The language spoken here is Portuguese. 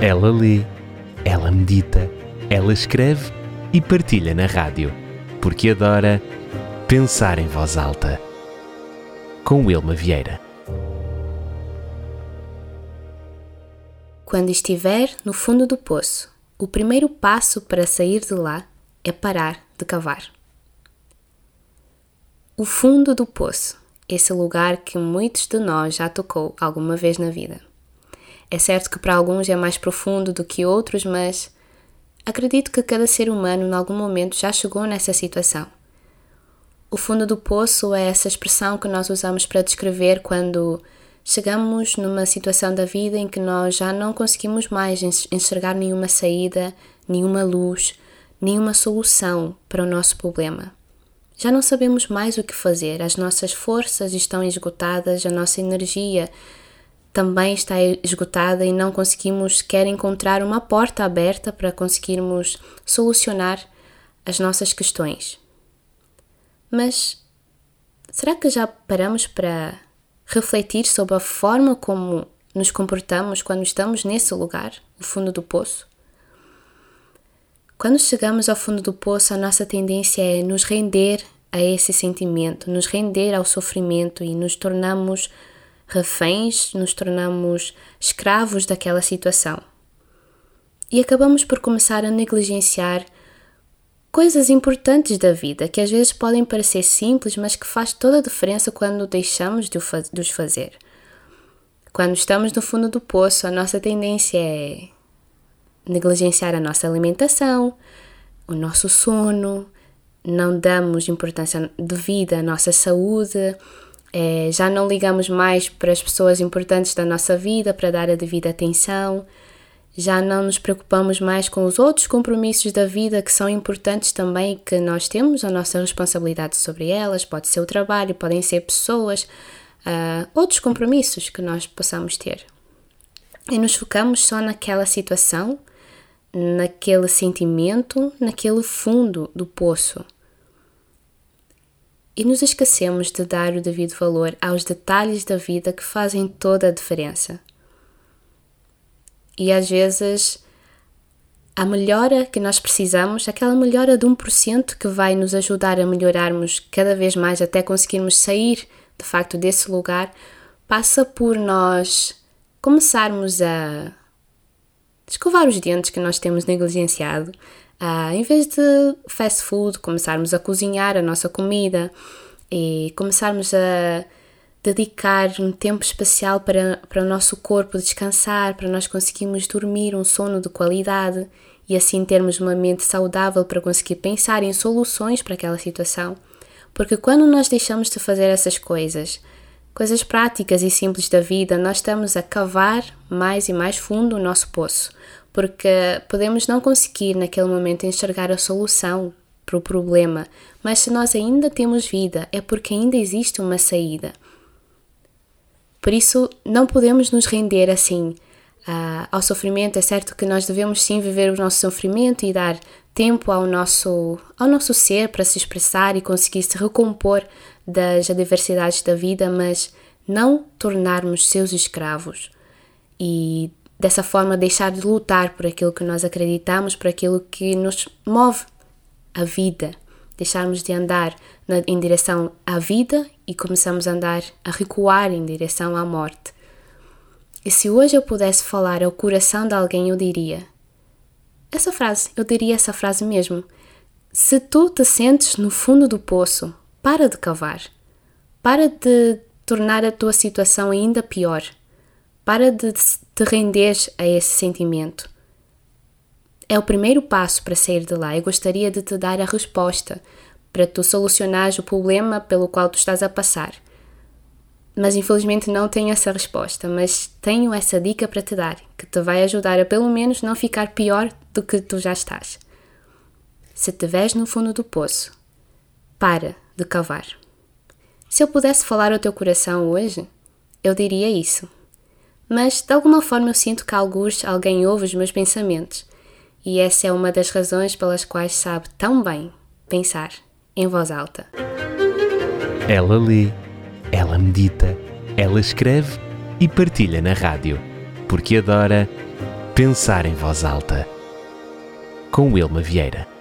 Ela lê, ela medita, ela escreve e partilha na rádio, porque adora pensar em voz alta. Com Wilma Vieira. Quando estiver no fundo do poço, o primeiro passo para sair de lá é parar de cavar. O fundo do poço, esse lugar que muitos de nós já tocou alguma vez na vida. É certo que para alguns é mais profundo do que outros, mas acredito que cada ser humano, em algum momento, já chegou nessa situação. O fundo do poço é essa expressão que nós usamos para descrever quando chegamos numa situação da vida em que nós já não conseguimos mais enxergar nenhuma saída, nenhuma luz, nenhuma solução para o nosso problema. Já não sabemos mais o que fazer, as nossas forças estão esgotadas, a nossa energia também está esgotada e não conseguimos sequer encontrar uma porta aberta para conseguirmos solucionar as nossas questões. Mas será que já paramos para refletir sobre a forma como nos comportamos quando estamos nesse lugar, o fundo do poço? Quando chegamos ao fundo do poço, a nossa tendência é nos render a esse sentimento, nos render ao sofrimento e nos tornamos reféns, nos tornamos escravos daquela situação. E acabamos por começar a negligenciar coisas importantes da vida que às vezes podem parecer simples, mas que faz toda a diferença quando deixamos de os fazer. Quando estamos no fundo do poço, a nossa tendência é negligenciar a nossa alimentação, o nosso sono, não damos importância devida à nossa saúde, é, já não ligamos mais para as pessoas importantes da nossa vida para dar a devida atenção, já não nos preocupamos mais com os outros compromissos da vida que são importantes também que nós temos a nossa responsabilidade sobre elas, pode ser o trabalho, podem ser pessoas, uh, outros compromissos que nós possamos ter. E nos focamos só naquela situação, naquele sentimento, naquele fundo do poço e nos esquecemos de dar o devido valor aos detalhes da vida que fazem toda a diferença. E às vezes a melhora que nós precisamos, aquela melhora de 1% que vai nos ajudar a melhorarmos cada vez mais até conseguirmos sair de facto desse lugar, passa por nós começarmos a escovar os dentes que nós temos negligenciado, Uh, em vez de fast food, começarmos a cozinhar a nossa comida e começarmos a dedicar um tempo especial para, para o nosso corpo descansar, para nós conseguirmos dormir um sono de qualidade e assim termos uma mente saudável para conseguir pensar em soluções para aquela situação. Porque quando nós deixamos de fazer essas coisas, coisas práticas e simples da vida, nós estamos a cavar mais e mais fundo o nosso poço, porque podemos não conseguir naquele momento enxergar a solução para o problema, mas se nós ainda temos vida é porque ainda existe uma saída. Por isso, não podemos nos render assim uh, ao sofrimento. É certo que nós devemos sim viver o nosso sofrimento e dar tempo ao nosso, ao nosso ser para se expressar e conseguir se recompor das adversidades da vida, mas não tornarmos seus escravos e dessa forma deixar de lutar por aquilo que nós acreditamos, por aquilo que nos move a vida, deixarmos de andar na, em direção à vida e começamos a andar a recuar em direção à morte. E se hoje eu pudesse falar ao coração de alguém, eu diria essa frase, eu diria essa frase mesmo. Se tu te sentes no fundo do poço, para de cavar. Para de tornar a tua situação ainda pior. Para de te render a esse sentimento. É o primeiro passo para sair de lá. Eu gostaria de te dar a resposta para tu solucionares o problema pelo qual tu estás a passar. Mas infelizmente não tenho essa resposta, mas tenho essa dica para te dar, que te vai ajudar a pelo menos não ficar pior do que tu já estás. Se vês no fundo do poço, para de cavar. Se eu pudesse falar ao teu coração hoje, eu diria isso. Mas de alguma forma eu sinto que alguns alguém ouve os meus pensamentos, e essa é uma das razões pelas quais sabe tão bem pensar em voz alta. Ela lê, ela medita, ela escreve e partilha na rádio, porque adora Pensar em Voz Alta, com Wilma Vieira.